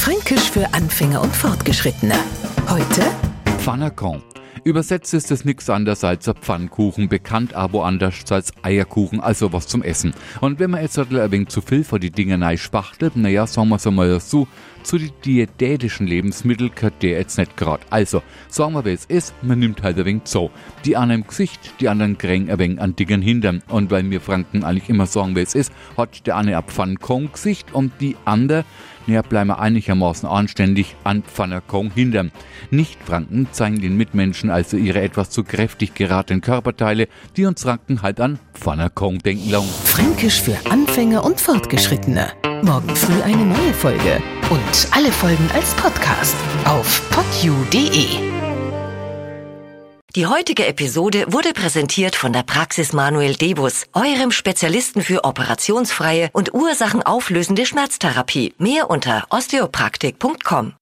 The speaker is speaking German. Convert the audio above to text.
Fränkisch für Anfänger und Fortgeschrittene. Heute Pfannerkorn. Übersetzt ist es nichts anderes als ein Pfannkuchen, bekannt aber anders als Eierkuchen, also was zum Essen. Und wenn man jetzt ein wenig zu viel von die Dinge neu spachtelt, naja, sagen wir es einmal so, zu den diätetischen Lebensmitteln gehört der jetzt nicht gerade. Also, sagen wir, wie es ist, man nimmt halt ein wenig so. Die einen im Gesicht, die anderen kriegen ein wenig an Dingen hindern. Und weil wir Franken eigentlich immer sagen, wie es ist, hat der eine ein Pfannkuchen-Gesicht und die andere ja, bleiben einigermaßen anständig an Pfannerkong hindern. Nicht-Franken zeigen den Mitmenschen also ihre etwas zu kräftig geratenen Körperteile, die uns Franken halt an Pfannerkong denken lassen. Fränkisch für Anfänger und Fortgeschrittene. Morgen früh eine neue Folge. Und alle Folgen als Podcast auf podu.de. Die heutige Episode wurde präsentiert von der Praxis Manuel Debus, eurem Spezialisten für operationsfreie und ursachenauflösende Schmerztherapie. Mehr unter osteopraktik.com.